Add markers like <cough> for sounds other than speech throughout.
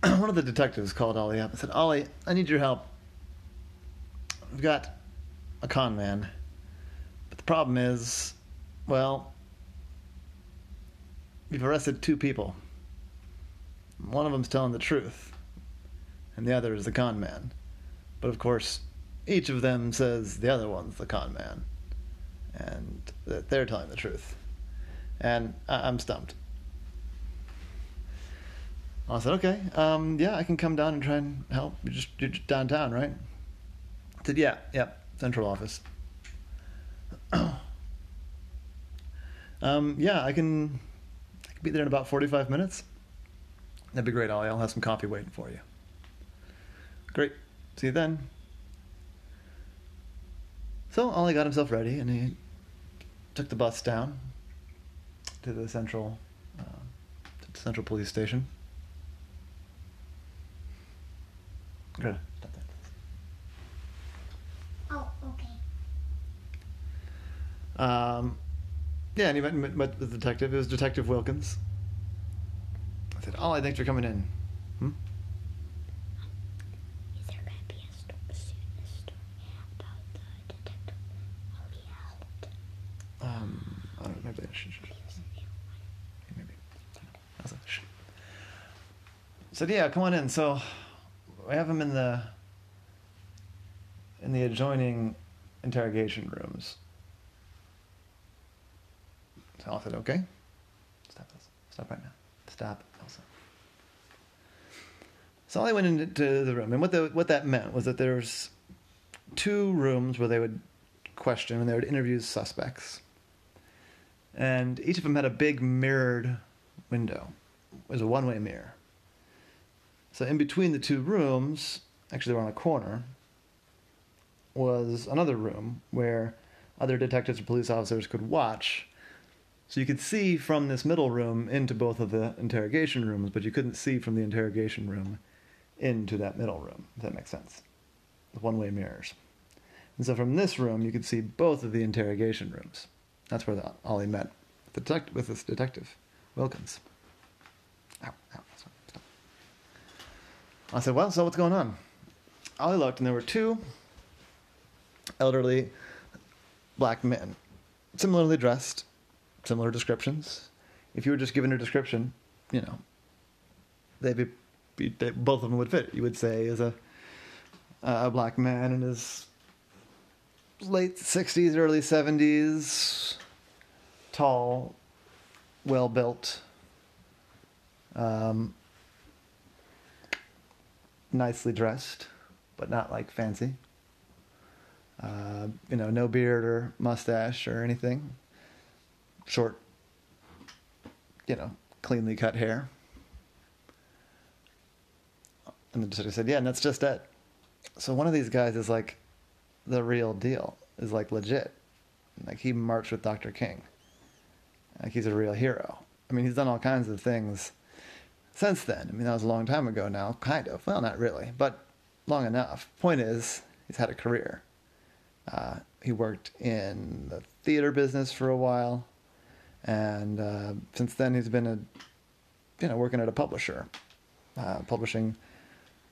<clears throat> one of the detectives called Ollie up and said, Ollie, I need your help. We've got a con man. But the problem is, well, we've arrested two people. One of them's telling the truth, and the other is the con man. But of course, each of them says the other one's the con man, and that they're telling the truth. And I- I'm stumped. I said, okay, um, yeah, I can come down and try and help. You're just, you're just downtown, right? I said, yeah, yeah, central office. <clears throat> um, yeah, I can, I can be there in about 45 minutes. That'd be great, Ollie. I'll have some coffee waiting for you. Great. See you then. So Ollie got himself ready and he took the bus down to the central, uh, to the central police station. Good. Stop there. Oh, okay. Um, yeah, and he met, met, the detective. It was Detective Wilkins. I said, "Oh, I thanks for coming in." Hmm? Is there gonna be a, sto- a story about the detective Ollie Howard? Um, I don't know. Maybe I should. should- He was the new one. Maybe. I was like, "Shh." Said, "Yeah, come on in." So we have them in the in the adjoining interrogation rooms. So I said, "Okay, stop this. Stop right now. Stop, Elsa." So I went into the room, and what the, what that meant was that there's two rooms where they would question and they would interview suspects, and each of them had a big mirrored window. It was a one-way mirror. So in between the two rooms, actually they were on a corner, was another room where other detectives or police officers could watch. So you could see from this middle room into both of the interrogation rooms, but you couldn't see from the interrogation room into that middle room, if that makes sense. The one way mirrors. And so from this room, you could see both of the interrogation rooms. That's where the, Ollie met the detect- with this detective, Wilkins. Ow, ow. I said, Well, so what's going on? I looked, and there were two elderly black men, similarly dressed, similar descriptions. If you were just given a description, you know, they'd be, be they, both of them would fit. You would say is a a black man in his late sixties, early seventies, tall, well built, um, nicely dressed, but not like fancy. Uh, you know, no beard or mustache or anything. Short, you know, cleanly cut hair. And the detective said, "Yeah, and that's just it." So one of these guys is like the real deal. Is like legit. Like he marched with Dr. King. Like he's a real hero. I mean, he's done all kinds of things since then. I mean, that was a long time ago now, kind of. Well, not really, but long enough. Point is, he's had a career. Uh, he worked in the theater business for a while, and uh, since then he's been a, you know, working at a publisher, uh, publishing,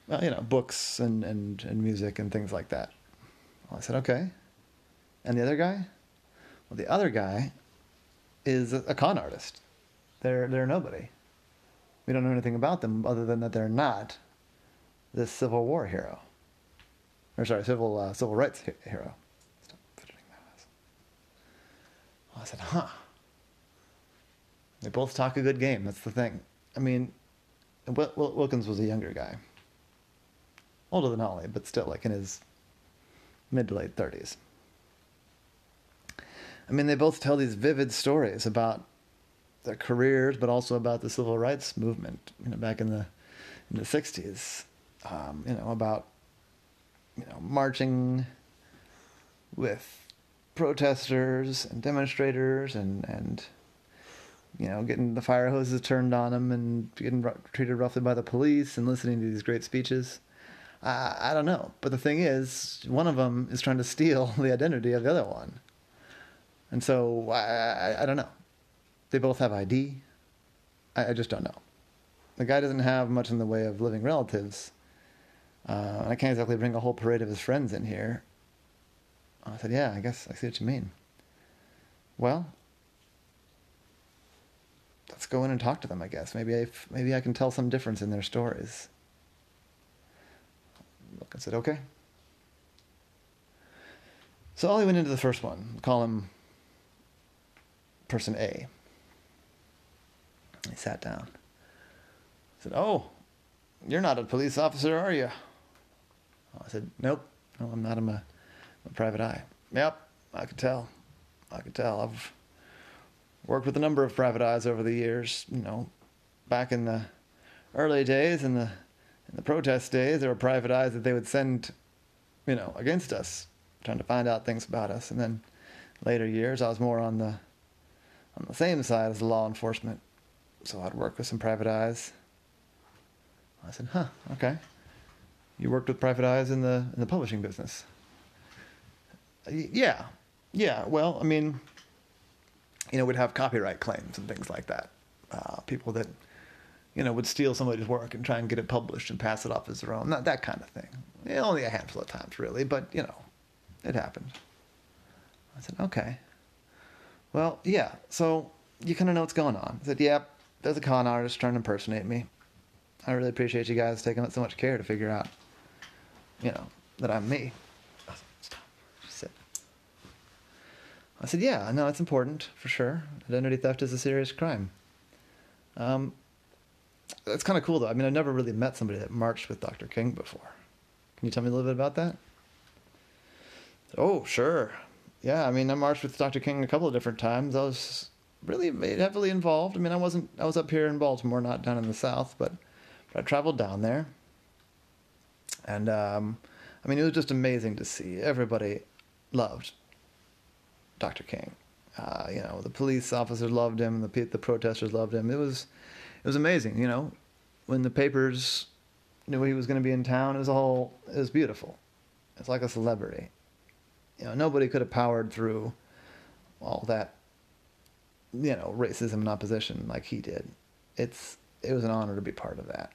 well, you know, books and, and, and music and things like that. Well, I said, okay. And the other guy? Well, the other guy is a, con artist. They're they're nobody. We don't know anything about them other than that they're not this Civil War hero. Or sorry, civil uh, civil rights hero. Stop. Well, I said, huh. They both talk a good game. That's the thing. I mean, Wil- Wil- Wilkins was a younger guy, older than Ollie, but still like in his mid to late thirties. I mean, they both tell these vivid stories about their careers, but also about the civil rights movement. You know, back in the in the '60s. Um, you know, about you know marching with protesters and demonstrators, and and you know getting the fire hoses turned on them, and getting ru- treated roughly by the police, and listening to these great speeches. I, I don't know, but the thing is, one of them is trying to steal <laughs> the identity of the other one. And so I, I, I don't know. They both have ID. I, I just don't know. The guy doesn't have much in the way of living relatives. Uh, I can't exactly bring a whole parade of his friends in here. I said, Yeah, I guess I see what you mean. Well, let's go in and talk to them, I guess. Maybe I, maybe I can tell some difference in their stories. Look, I said, Okay. So Ollie went into the first one, call him person A. He sat down. I said, Oh, you're not a police officer, are you? I said, Nope, no, I'm not. I'm a, I'm a private eye. Yep, I could tell. I could tell. I've worked with a number of private eyes over the years. You know, back in the early days, in the in the protest days, there were private eyes that they would send, you know, against us, trying to find out things about us. And then later years, I was more on the on the same side as the law enforcement, so I'd work with some private eyes. I said, "Huh, okay." You worked with private eyes in the in the publishing business. Yeah, yeah. Well, I mean, you know, we'd have copyright claims and things like that. Uh, people that, you know, would steal somebody's work and try and get it published and pass it off as their own. That that kind of thing. Yeah, only a handful of times, really, but you know, it happened. I said, okay. Well, yeah. So you kind of know what's going on. I said, yep. There's a con artist trying to impersonate me. I really appreciate you guys taking so much care to figure out, you know, that I'm me. Stop. Sit. I said, yeah, no, it's important for sure. Identity theft is a serious crime. Um, that's kind of cool though. I mean, I've never really met somebody that marched with Dr. King before. Can you tell me a little bit about that? Oh, sure. Yeah, I mean, I marched with Dr. King a couple of different times. I was really heavily involved. I mean, I wasn't. I was up here in Baltimore, not down in the South, but, but I traveled down there. And um, I mean, it was just amazing to see. Everybody loved Dr. King. Uh, you know, the police officers loved him, the the protesters loved him. It was it was amazing. You know, when the papers knew he was going to be in town, it was a whole. It was beautiful. It's like a celebrity. You know, nobody could have powered through all that. You know, racism and opposition like he did. It's it was an honor to be part of that.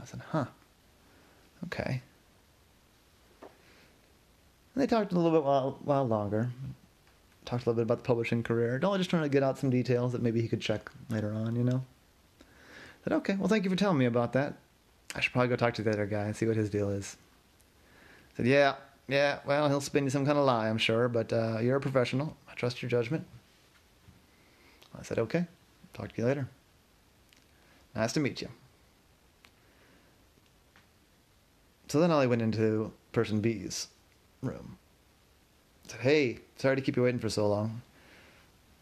I said, huh. Okay. And they talked a little bit while, while longer. Talked a little bit about the publishing career. Ollie just trying to get out some details that maybe he could check later on, you know? I said, okay, well, thank you for telling me about that. I should probably go talk to the other guy and see what his deal is. I said, yeah, yeah, well, he'll spin you some kind of lie, I'm sure, but uh, you're a professional. I trust your judgment. I said, okay, talk to you later. Nice to meet you. So then Ollie went into person B's room. I said, hey, sorry to keep you waiting for so long.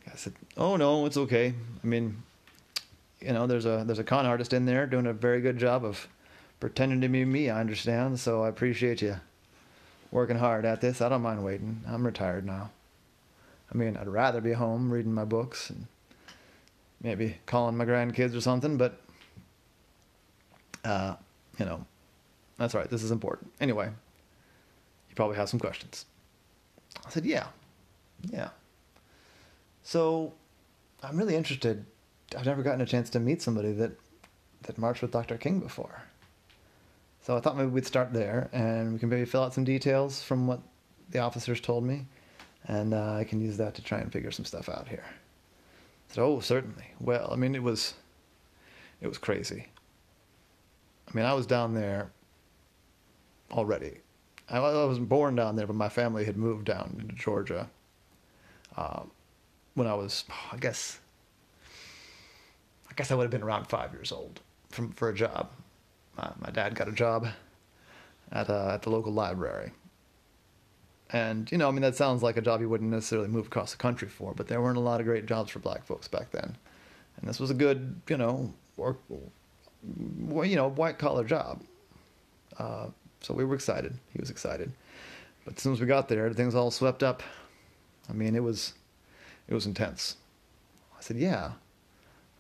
I said, oh no, it's okay. I mean, you know, there's a there's a con artist in there doing a very good job of pretending to be me. I understand, so I appreciate you working hard at this. I don't mind waiting. I'm retired now. I mean, I'd rather be home reading my books and maybe calling my grandkids or something, but uh, you know, that's right. This is important. Anyway, you probably have some questions. I said, yeah, yeah. So I'm really interested. I've never gotten a chance to meet somebody that that marched with Dr. King before. So I thought maybe we'd start there, and we can maybe fill out some details from what the officers told me, and uh, I can use that to try and figure some stuff out here. So, oh, certainly. Well, I mean, it was, it was crazy. I mean, I was down there already. I, wasn't born down there, but my family had moved down into Georgia um, when I was, I guess, I guess I would have been around five years old from for a job. Uh, my dad got a job at uh, at the local library, and you know, I mean, that sounds like a job you wouldn't necessarily move across the country for, but there weren't a lot of great jobs for black folks back then, and this was a good, you know, work, you know, white collar job. Uh, so we were excited. He was excited, but as soon as we got there, things all swept up. I mean, it was it was intense. I said, "Yeah,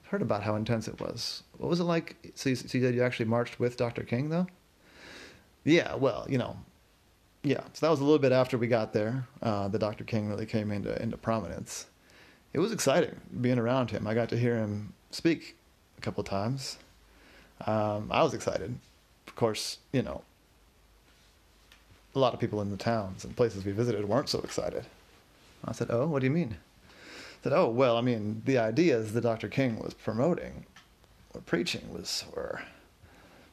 I've heard about how intense it was. What was it like? So you, so you said you actually marched with Dr. King, though? Yeah, well, you know, yeah. So that was a little bit after we got there. Uh, the Dr. King really came into into prominence. It was exciting being around him. I got to hear him speak a couple of times. Um, I was excited. Of course, you know, a lot of people in the towns and places we visited weren't so excited. I said, "Oh, what do you mean?" I said, "Oh, well, I mean, the ideas that Dr. King was promoting or preaching was were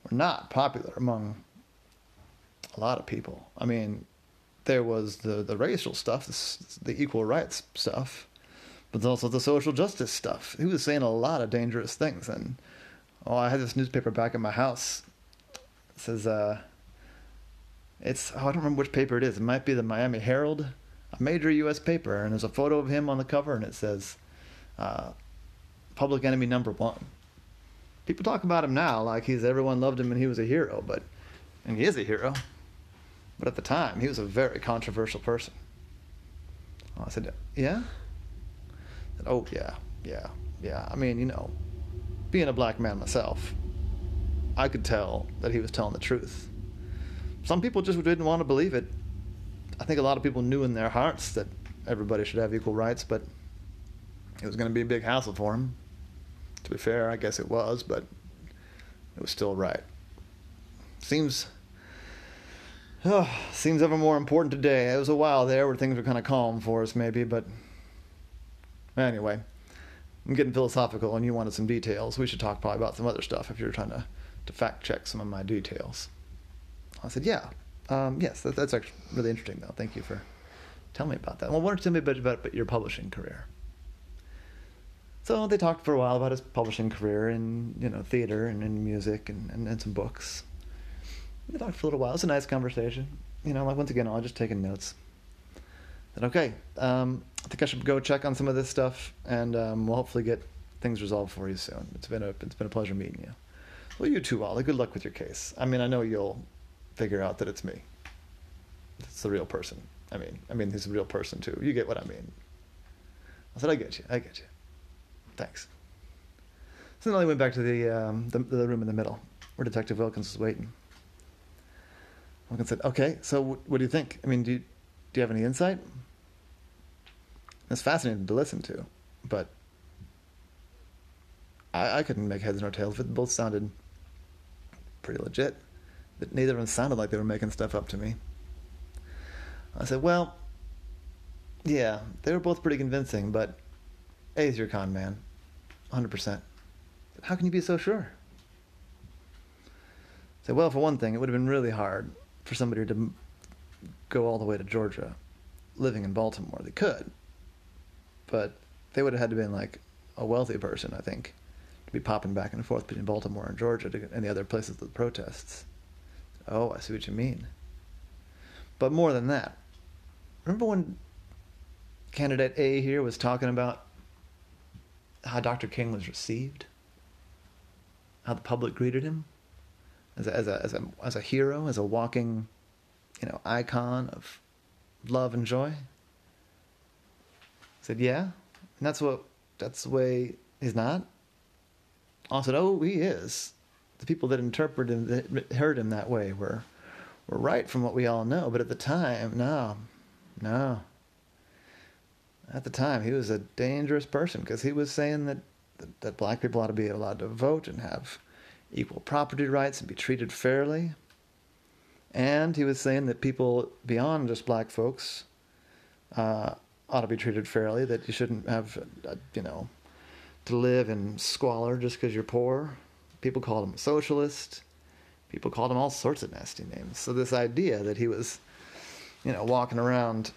were not popular among a lot of people. I mean, there was the the racial stuff, the, the equal rights stuff, but also the social justice stuff. He was saying a lot of dangerous things, and oh, I had this newspaper back in my house. It says, uh, it's oh, I don't remember which paper it is. It might be the Miami Herald, a major U.S. paper, and there's a photo of him on the cover, and it says, uh, "Public Enemy Number One." People talk about him now like he's everyone loved him and he was a hero, but and he is a hero. But at the time, he was a very controversial person. I said, "Yeah." I said, "Oh yeah, yeah, yeah." I mean, you know, being a black man myself, I could tell that he was telling the truth some people just didn't want to believe it. I think a lot of people knew in their hearts that everybody should have equal rights, but it was going to be a big hassle for him. To be fair, I guess it was, but it was still right. Seems oh, seems ever more important today. It was a while there where things were kind of calm for us, maybe, but anyway, I'm getting philosophical, and you wanted some details. We should talk probably about some other stuff if you're trying to to fact check some of my details. I said, yeah, um, yes, that, that's actually really interesting, though. Thank you for telling me about that. Well, why don't you tell me a bit about, about your publishing career? So they talked for a while about his publishing career in you know theater and in music and, and, and some books. We talked for a little while. It was a nice conversation. You know, like once again, Ollie just taking notes. Then okay, um, I think I should go check on some of this stuff, and um, we'll hopefully get things resolved for you soon. It's been a it's been a pleasure meeting you. Well, you too, Wally. Good luck with your case. I mean, I know you'll figure out that it's me. It's the real person. I mean, I mean, he's a real person too. You get what I mean. I said, I get you. I get you. Thanks. So then I went back to the, um, the, the room in the middle where Detective Wilkins was waiting. Wilkins said, "Okay, so what do you think? I mean, do you, do you have any insight?" It's fascinating to listen to, but I, I couldn't make heads nor tails of it. Both sounded pretty legit that neither of them sounded like they were making stuff up to me. I said, Well, yeah, they were both pretty convincing, but A is your con man. 100%. How can you be so sure? I said, Well, for one thing, it would have been really hard for somebody to go all the way to Georgia living in Baltimore. They could, but they would have had to been like a wealthy person, I think, to be popping back and forth between Baltimore and Georgia to, and the other places of the protests. Oh, I see what you mean. But more than that, remember when candidate A here was talking about how Dr. King was received? How the public greeted him? As a, as a, as a, as a hero, as a walking, you know, icon of love and joy? I said, yeah. And that's what, that's the way he's not. I said, oh, he is the people that interpreted him, that heard him that way, were were right from what we all know. But at the time, no, no. At the time, he was a dangerous person because he was saying that, that that black people ought to be allowed to vote and have equal property rights and be treated fairly. And he was saying that people beyond just black folks uh, ought to be treated fairly. That you shouldn't have, uh, you know, to live in squalor just because you're poor People called him a socialist. People called him all sorts of nasty names. So this idea that he was, you know, walking around,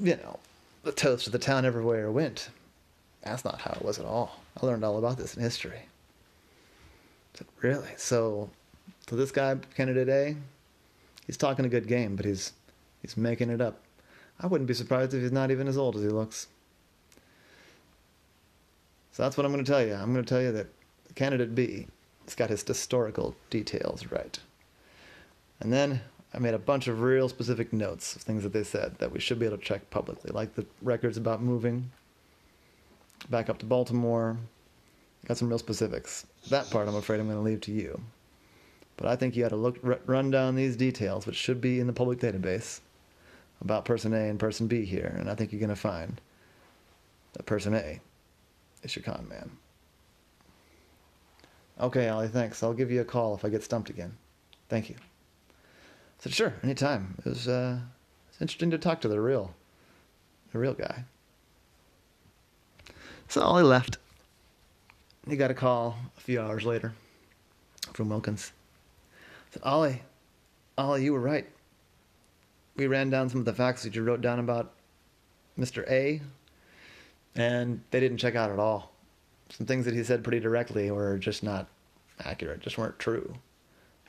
you know, the toast of the town everywhere he went, that's not how it was at all. I learned all about this in history. So, really? So, so this guy, candidate A, he's talking a good game, but he's he's making it up. I wouldn't be surprised if he's not even as old as he looks. So that's what I'm going to tell you. I'm going to tell you that candidate B has got his historical details right. And then I made a bunch of real specific notes of things that they said that we should be able to check publicly, like the records about moving back up to Baltimore. Got some real specifics. That part I'm afraid I'm going to leave to you. But I think you got to look run down these details, which should be in the public database, about person A and person B here, and I think you're going to find that person A is your con man. Okay, Ollie, thanks. I'll give you a call if I get stumped again. Thank you. I said, sure, anytime. It was, uh, it's interesting to talk to the real, the real guy. So Ollie left. He got a call a few hours later from Wilkins. Said, Ollie, Ollie, you were right. We ran down some of the facts that you wrote down about Mr. A, and they didn't check out at all. Some things that he said pretty directly were just not accurate, just weren't true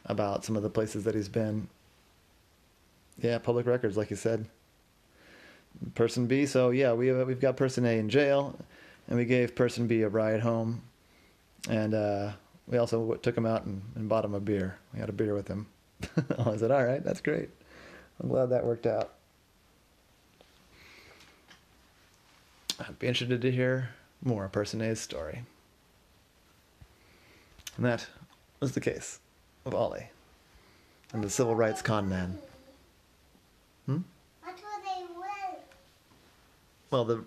about some of the places that he's been. Yeah, public records, like you said. Person B, so yeah, we have, we've got person A in jail, and we gave person B a ride home, and uh, we also took him out and, and bought him a beer. We had a beer with him. <laughs> I said, all right, that's great. I'm glad that worked out. I'd be interested to hear more of Person A's story. And that was the case of Ollie and the civil rights con man. Hmm? That's where they went. Well, the